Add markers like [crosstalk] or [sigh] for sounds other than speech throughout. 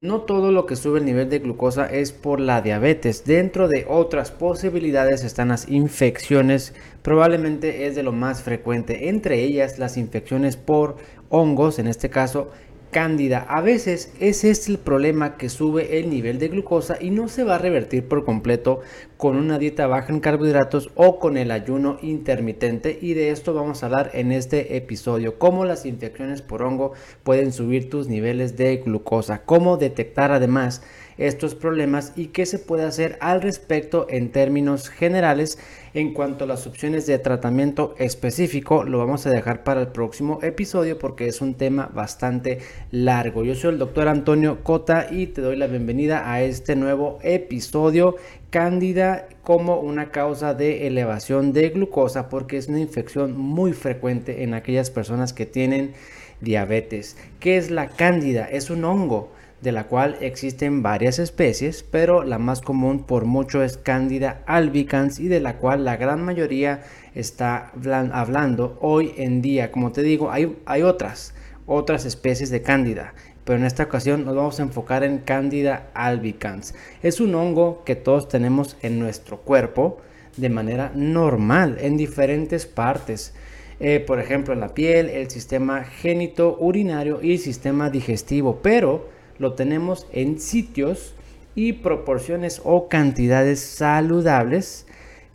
No todo lo que sube el nivel de glucosa es por la diabetes. Dentro de otras posibilidades están las infecciones. Probablemente es de lo más frecuente. Entre ellas las infecciones por hongos, en este caso cándida. A veces ese es el problema que sube el nivel de glucosa y no se va a revertir por completo con una dieta baja en carbohidratos o con el ayuno intermitente y de esto vamos a hablar en este episodio. Cómo las infecciones por hongo pueden subir tus niveles de glucosa. Cómo detectar además estos problemas y qué se puede hacer al respecto en términos generales. En cuanto a las opciones de tratamiento específico, lo vamos a dejar para el próximo episodio porque es un tema bastante largo. Yo soy el doctor Antonio Cota y te doy la bienvenida a este nuevo episodio. Cándida como una causa de elevación de glucosa porque es una infección muy frecuente en aquellas personas que tienen diabetes. ¿Qué es la cándida? Es un hongo de la cual existen varias especies, pero la más común por mucho es Candida albicans y de la cual la gran mayoría está hablando hoy en día. Como te digo, hay, hay otras, otras especies de Cándida, pero en esta ocasión nos vamos a enfocar en Candida albicans. Es un hongo que todos tenemos en nuestro cuerpo de manera normal en diferentes partes. Eh, por ejemplo, en la piel, el sistema génito urinario y el sistema digestivo, pero lo tenemos en sitios y proporciones o cantidades saludables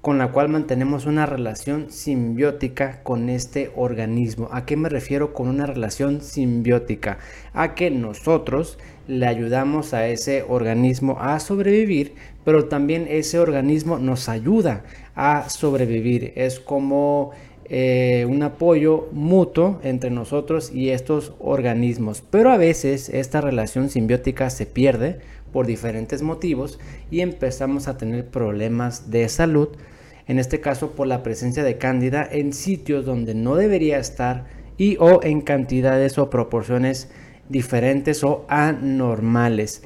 con la cual mantenemos una relación simbiótica con este organismo. ¿A qué me refiero con una relación simbiótica? A que nosotros le ayudamos a ese organismo a sobrevivir, pero también ese organismo nos ayuda a sobrevivir. Es como eh, un apoyo mutuo entre nosotros y estos organismos. Pero a veces esta relación simbiótica se pierde por diferentes motivos y empezamos a tener problemas de salud, en este caso por la presencia de cándida en sitios donde no debería estar y o en cantidades o proporciones diferentes o anormales.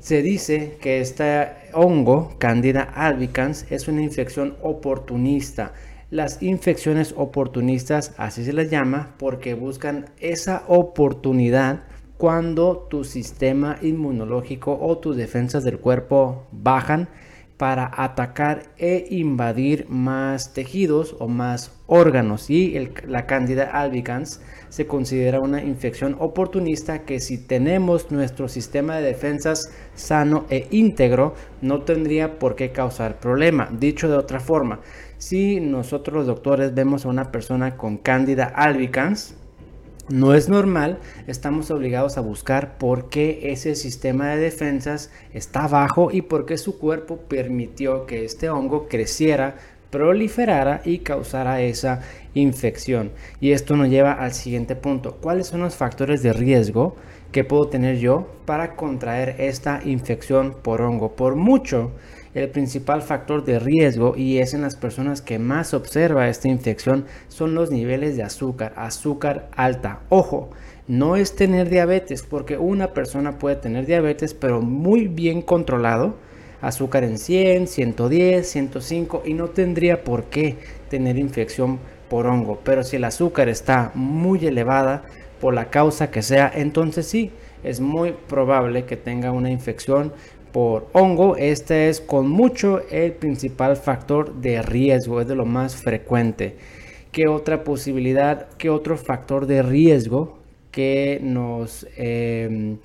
Se dice que este hongo, Candida albicans, es una infección oportunista las infecciones oportunistas, así se les llama, porque buscan esa oportunidad cuando tu sistema inmunológico o tus defensas del cuerpo bajan para atacar e invadir más tejidos o más órganos y la candida albicans se considera una infección oportunista que si tenemos nuestro sistema de defensas sano e íntegro no tendría por qué causar problema. Dicho de otra forma, si nosotros los doctores vemos a una persona con Candida albicans, no es normal, estamos obligados a buscar por qué ese sistema de defensas está bajo y por qué su cuerpo permitió que este hongo creciera, proliferara y causara esa infección. Y esto nos lleva al siguiente punto. ¿Cuáles son los factores de riesgo que puedo tener yo para contraer esta infección por hongo? Por mucho el principal factor de riesgo y es en las personas que más observa esta infección son los niveles de azúcar, azúcar alta. Ojo, no es tener diabetes, porque una persona puede tener diabetes, pero muy bien controlado, azúcar en 100, 110, 105 y no tendría por qué tener infección por hongo. Pero si el azúcar está muy elevada, por la causa que sea, entonces sí, es muy probable que tenga una infección por hongo, este es con mucho el principal factor de riesgo, es de lo más frecuente. ¿Qué otra posibilidad, qué otro factor de riesgo que nos, em,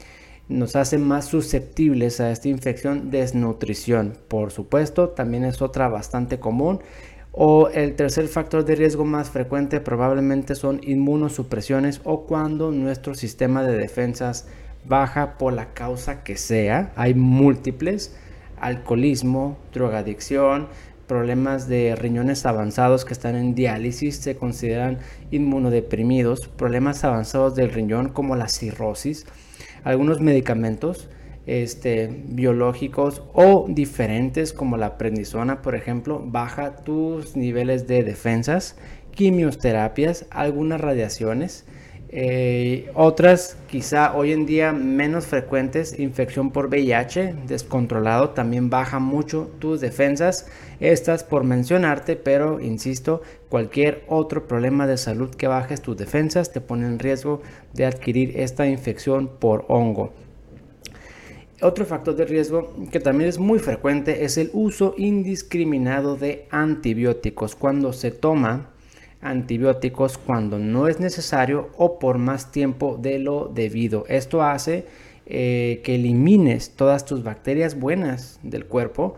nos hace más susceptibles a esta infección? Desnutrición, por supuesto, también es otra bastante común. O el tercer factor de riesgo más frecuente probablemente son inmunosupresiones o cuando nuestro sistema de defensas baja por la causa que sea. Hay múltiples, alcoholismo, drogadicción, problemas de riñones avanzados que están en diálisis se consideran inmunodeprimidos, problemas avanzados del riñón como la cirrosis, algunos medicamentos este, biológicos o diferentes como la prednisona, por ejemplo, baja tus niveles de defensas, quimioterapias, algunas radiaciones, eh, otras, quizá hoy en día menos frecuentes, infección por VIH descontrolado, también baja mucho tus defensas. Estas por mencionarte, pero insisto, cualquier otro problema de salud que bajes tus defensas te pone en riesgo de adquirir esta infección por hongo. Otro factor de riesgo que también es muy frecuente es el uso indiscriminado de antibióticos. Cuando se toma antibióticos cuando no es necesario o por más tiempo de lo debido. Esto hace eh, que elimines todas tus bacterias buenas del cuerpo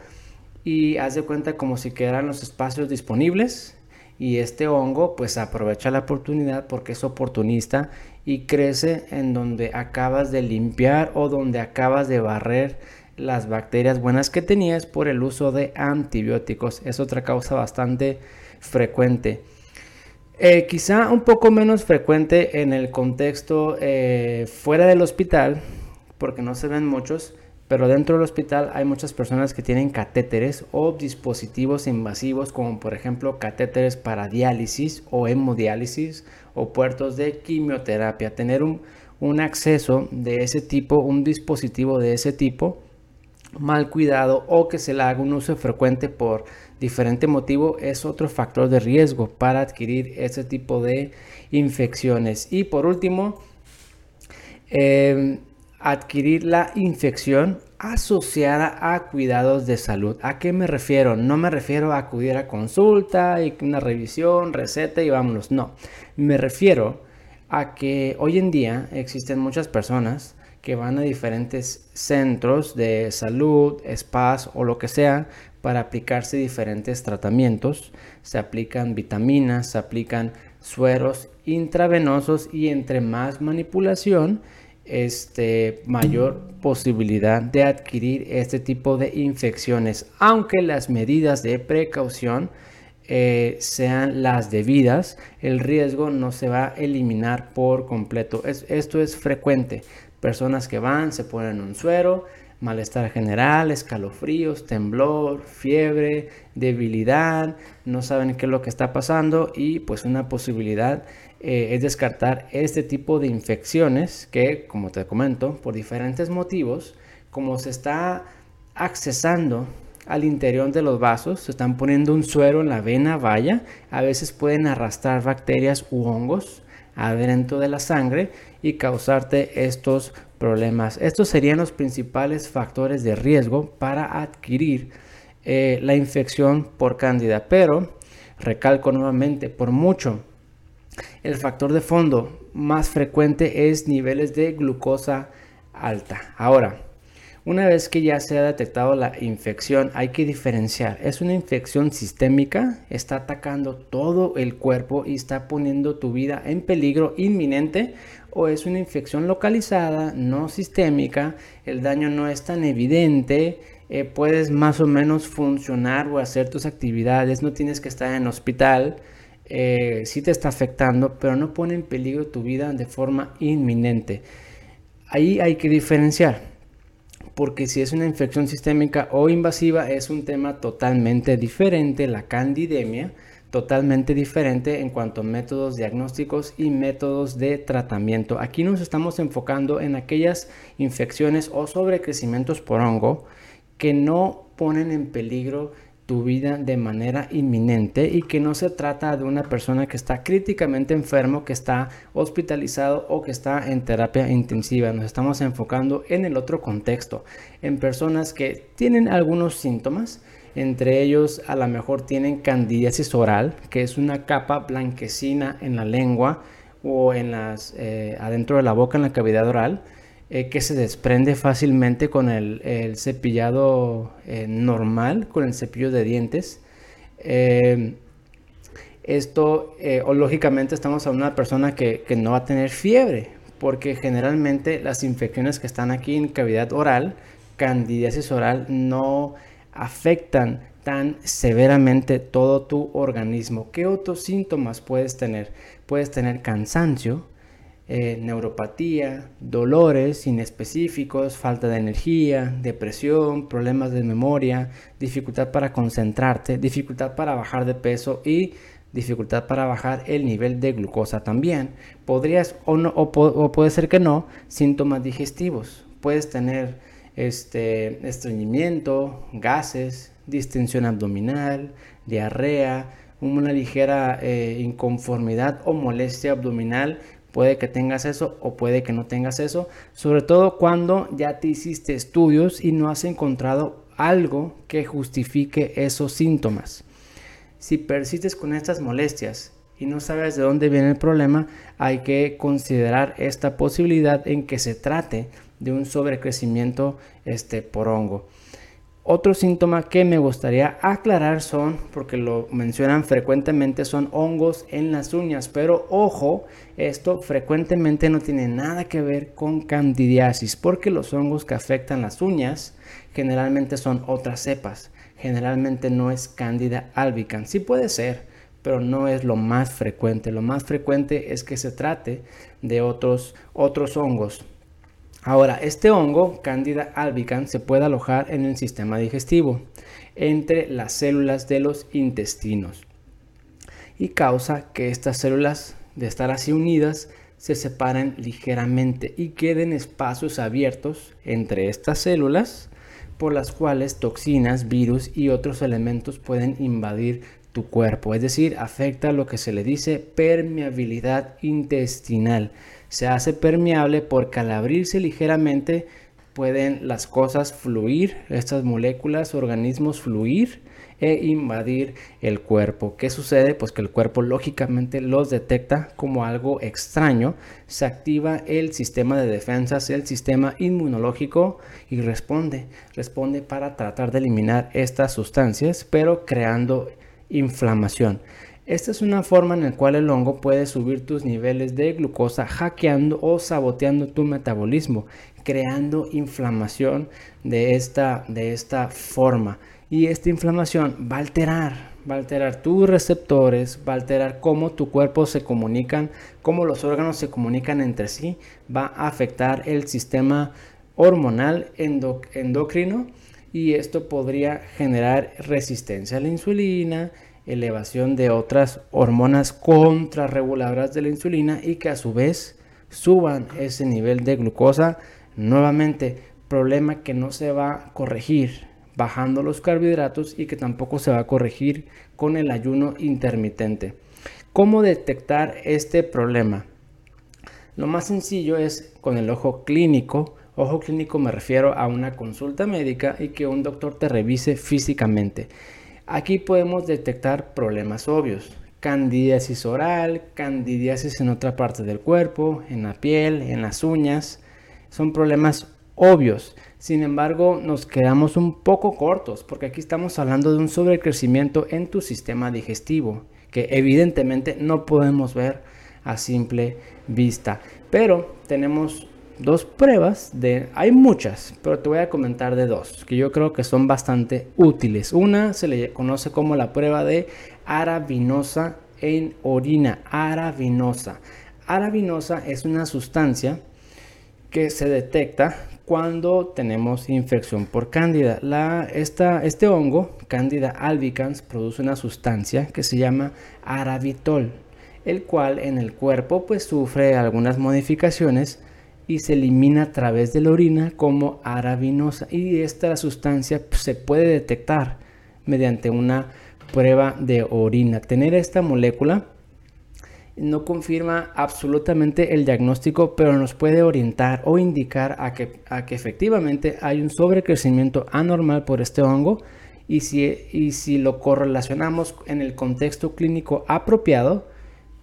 y haz de cuenta como si quedaran los espacios disponibles y este hongo pues aprovecha la oportunidad porque es oportunista y crece en donde acabas de limpiar o donde acabas de barrer las bacterias buenas que tenías por el uso de antibióticos. Es otra causa bastante frecuente. Eh, quizá un poco menos frecuente en el contexto eh, fuera del hospital, porque no se ven muchos, pero dentro del hospital hay muchas personas que tienen catéteres o dispositivos invasivos, como por ejemplo catéteres para diálisis o hemodiálisis o puertos de quimioterapia. Tener un, un acceso de ese tipo, un dispositivo de ese tipo, mal cuidado o que se le haga un uso frecuente por diferente motivo es otro factor de riesgo para adquirir ese tipo de infecciones. Y por último, em, adquirir la infección asociada a cuidados de salud. ¿A qué me refiero? No me refiero a acudir a consulta y una revisión, receta y vámonos. No, me refiero a que hoy en día existen muchas personas que van a diferentes centros de salud, spas o lo que sea para aplicarse diferentes tratamientos. Se aplican vitaminas, se aplican sueros intravenosos y entre más manipulación, este, mayor posibilidad de adquirir este tipo de infecciones, aunque las medidas de precaución eh, sean las debidas, el riesgo no se va a eliminar por completo. esto es frecuente. Personas que van, se ponen un suero, malestar general, escalofríos, temblor, fiebre, debilidad, no saben qué es lo que está pasando y pues una posibilidad eh, es descartar este tipo de infecciones que, como te comento, por diferentes motivos, como se está accesando al interior de los vasos, se están poniendo un suero en la vena vaya, a veces pueden arrastrar bacterias u hongos adentro de la sangre y causarte estos problemas. Estos serían los principales factores de riesgo para adquirir eh, la infección por cándida. Pero, recalco nuevamente, por mucho, el factor de fondo más frecuente es niveles de glucosa alta. Ahora, una vez que ya se ha detectado la infección, hay que diferenciar. ¿Es una infección sistémica? ¿Está atacando todo el cuerpo y está poniendo tu vida en peligro inminente? ¿O es una infección localizada, no sistémica? El daño no es tan evidente. Eh, puedes más o menos funcionar o hacer tus actividades. No tienes que estar en hospital. Eh, sí te está afectando, pero no pone en peligro tu vida de forma inminente. Ahí hay que diferenciar porque si es una infección sistémica o invasiva es un tema totalmente diferente, la candidemia, totalmente diferente en cuanto a métodos diagnósticos y métodos de tratamiento. Aquí nos estamos enfocando en aquellas infecciones o sobrecrecimientos por hongo que no ponen en peligro tu vida de manera inminente y que no se trata de una persona que está críticamente enfermo, que está hospitalizado o que está en terapia intensiva. Nos estamos enfocando en el otro contexto, en personas que tienen algunos síntomas, entre ellos a lo mejor tienen candidiasis oral, que es una capa blanquecina en la lengua o en las, eh, adentro de la boca en la cavidad oral eh, que se desprende fácilmente con el, cepillado eh, normal, con el cepillo de dientes. Eh, esto, lógicamente estamos a una persona que, que, no va a tener fiebre, porque generalmente las infecciones que están aquí en cavidad oral, candidiasis oral, no afectan tan severamente todo tu organismo. ¿Qué otros síntomas puedes tener? Puedes tener cansancio, eh, neuropatía, dolores inespecíficos, falta de energía, depresión, problemas de memoria, dificultad para concentrarte, dificultad para bajar de peso y dificultad para bajar el nivel de glucosa también. Podrías o, no, o, puede ser que no, síntomas digestivos. Puedes tener este, estreñimiento, gases, distensión abdominal, diarrea, una ligera eh, inconformidad o molestia abdominal Puede que tengas eso o puede que no tengas eso, sobre todo cuando ya te hiciste estudios y no has encontrado algo que justifique esos síntomas. Si persistes con estas molestias y no sabes de dónde viene el problema, hay que considerar esta posibilidad en que se trate de un sobrecrecimiento este, por hongo. Otro síntoma que me gustaría aclarar son, porque lo mencionan frecuentemente, son hongos en las uñas. Pero ojo, esto frecuentemente no tiene nada que ver con candidiasis, porque los hongos que afectan las uñas generalmente son otras cepas. Generalmente no es Candida albicans. Sí puede ser, pero no es lo más frecuente. Lo más frecuente es que se trate de otros, otros hongos. Ahora, este hongo, Candida albicans, se puede alojar en el sistema digestivo, entre las células de los intestinos, y causa que estas células, de estar así unidas, se separen ligeramente y queden espacios abiertos entre estas células por las cuales toxinas, virus y otros elementos pueden invadir tu cuerpo. Es decir, afecta lo que se le dice permeabilidad intestinal se hace permeable porque al abrirse ligeramente pueden las cosas fluir, estas moléculas, organismos fluir e invadir el cuerpo. ¿Qué sucede? Pues que el cuerpo lógicamente los detecta como algo extraño, se activa el sistema de defensas, el sistema inmunológico y responde, responde para tratar de eliminar estas sustancias, pero creando inflamación. Esta es una forma en la cual el hongo puede subir tus niveles de glucosa hackeando o saboteando tu metabolismo, creando inflamación de esta, de esta forma. Y esta inflamación va a alterar, va a alterar tus receptores, va a alterar cómo tu cuerpo se comunican, cómo los órganos se comunican entre sí, va a afectar el sistema hormonal endocrino y esto podría generar resistencia a la insulina, elevación de otras hormonas contrarreguladoras de la insulina y que a su vez suban ese nivel de glucosa. Nuevamente, problema que no se va a corregir bajando los carbohidratos y que tampoco se va a corregir con el ayuno intermitente. ¿Cómo detectar este problema? Lo más sencillo es con el ojo clínico. Ojo clínico me refiero a una consulta médica y que un doctor te revise físicamente. Aquí podemos detectar problemas obvios. Candidiasis oral, candidiasis en otra parte del cuerpo, en la piel, en las uñas. Son problemas obvios. Sin embargo, nos quedamos un poco cortos porque aquí estamos hablando de un sobrecrecimiento en tu sistema digestivo que evidentemente no podemos ver a simple vista. Pero tenemos dos pruebas de... Hay muchas, pero te voy a comentar de dos que yo creo que son bastante útiles. Una se le conoce como la prueba de arabinosa en orina. Arabinosa. Arabinosa es una sustancia que se detecta cuando tenemos infección por cándida. La, esta, este hongo, Candida albicans, produce una sustancia que se llama arabitol, el cual en el cuerpo pues sufre algunas modificaciones y se elimina a través de la orina como arabinosa y esta sustancia se puede detectar mediante una prueba de orina. Tener esta molécula no confirma absolutamente el diagnóstico, pero nos puede orientar o indicar a que, a que efectivamente hay un sobrecrecimiento anormal por este hongo y si, y si lo correlacionamos en el contexto clínico apropiado,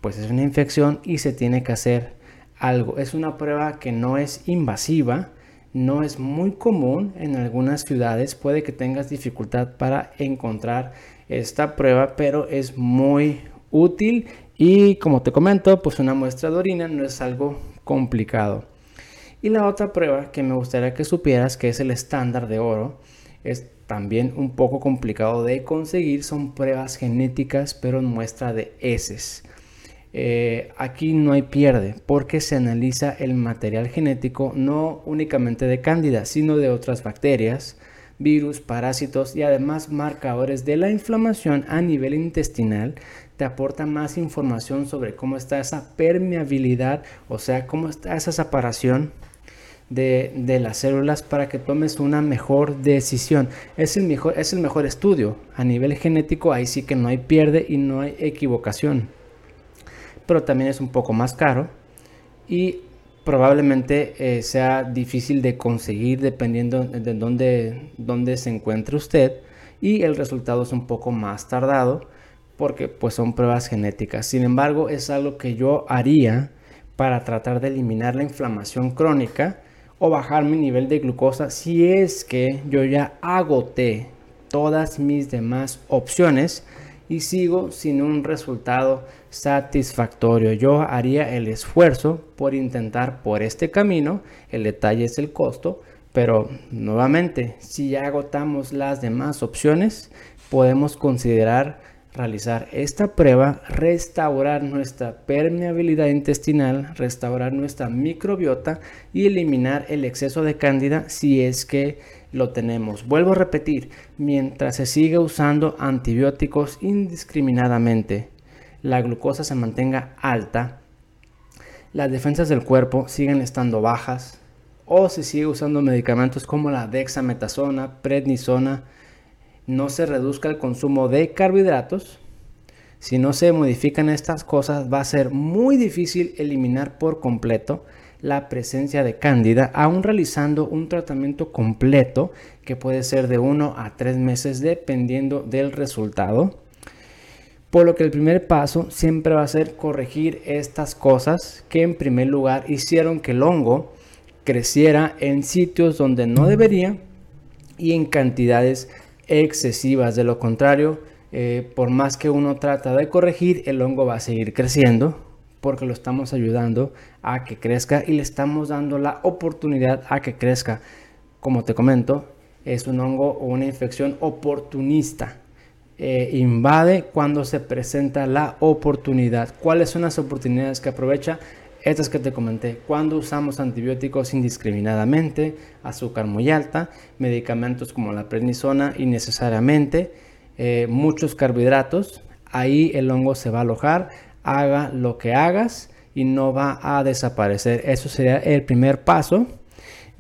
pues es una infección y se tiene que hacer algo. Es una prueba que no es invasiva, no es muy común en algunas ciudades. Puede que tengas dificultad para encontrar esta prueba, pero es muy útil y como te comento, pues una muestra de orina no es algo complicado. Y la otra prueba que me gustaría que supieras, que es el estándar de oro, es también un poco complicado de conseguir, son pruebas genéticas, pero en muestra de heces. Eh, aquí no hay pierde porque se analiza el material genético no únicamente de cándida, sino de otras bacterias, virus, parásitos y además marcadores de la inflamación a nivel intestinal. Te aporta más información sobre cómo está esa permeabilidad, o sea, cómo está esa separación de, de, las células para que tomes una mejor decisión. Es el mejor, es el mejor estudio. A nivel genético, ahí sí que no hay pierde y no hay equivocación pero también es un poco más caro y probablemente eh, sea difícil de conseguir dependiendo de dónde, se encuentre usted y el resultado es un poco más tardado porque pues son pruebas genéticas. Sin embargo, es algo que yo haría para tratar de eliminar la inflamación crónica o bajar mi nivel de glucosa si es que yo ya agoté todas mis demás opciones y sigo sin un resultado satisfactorio. Yo haría el esfuerzo por intentar por este camino. El detalle es el costo. Pero nuevamente, si ya agotamos las demás opciones, podemos considerar realizar esta prueba, restaurar nuestra permeabilidad intestinal, restaurar nuestra microbiota y eliminar el exceso de cándida si es que lo tenemos. Vuelvo a repetir, mientras se sigue usando antibióticos indiscriminadamente, la glucosa se mantenga alta, las defensas del cuerpo siguen estando bajas o se sigue usando medicamentos como la dexametasona, prednisona, no se reduzca el consumo de carbohidratos, si no se modifican estas cosas va a ser muy difícil eliminar por completo la presencia de cándida, aún realizando un tratamiento completo que puede ser de 1 a 3 meses dependiendo del resultado. Por lo que el primer paso siempre va a ser corregir estas cosas que en primer lugar hicieron que el hongo creciera en sitios donde no debería y en cantidades excesivas. De lo contrario, eh, por más que uno trata de corregir, el hongo va a seguir creciendo porque lo estamos ayudando a que crezca y le estamos dando la oportunidad a que crezca. Como te comento, es un hongo o una infección oportunista. Eh, invade cuando se presenta la oportunidad. ¿Cuáles son las oportunidades que aprovecha? Estas que te comenté, cuando usamos antibióticos indiscriminadamente, azúcar muy alta, medicamentos como la prednisona innecesariamente, eh, muchos carbohidratos, ahí el hongo se va a alojar, haga lo que hagas y no va a desaparecer. Eso sería el primer paso.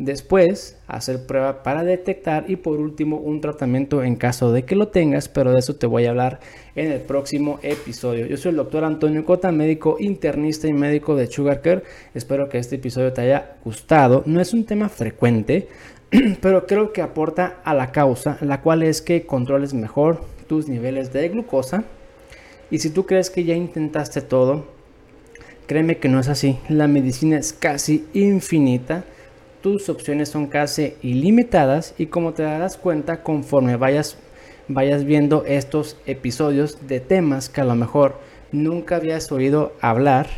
Después, hacer prueba para detectar y por último un tratamiento en caso de que lo tengas, pero de eso te voy a hablar en el próximo episodio. Yo soy el doctor Antonio Cota, médico internista y médico de Sugar Care. Espero que este episodio te haya gustado. No es un tema frecuente, [clears throat] pero creo que aporta a la causa, la cual es que controles mejor tus niveles de glucosa. Y si tú crees que ya intentaste todo, créeme que no es así. La medicina es casi infinita tus opciones son casi ilimitadas y como te darás cuenta conforme vayas, vayas viendo estos episodios de temas que a lo mejor nunca habías oído hablar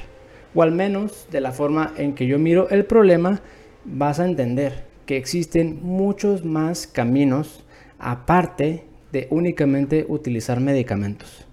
o al menos de la forma en que yo miro el problema vas a entender que existen muchos más caminos aparte de únicamente utilizar medicamentos.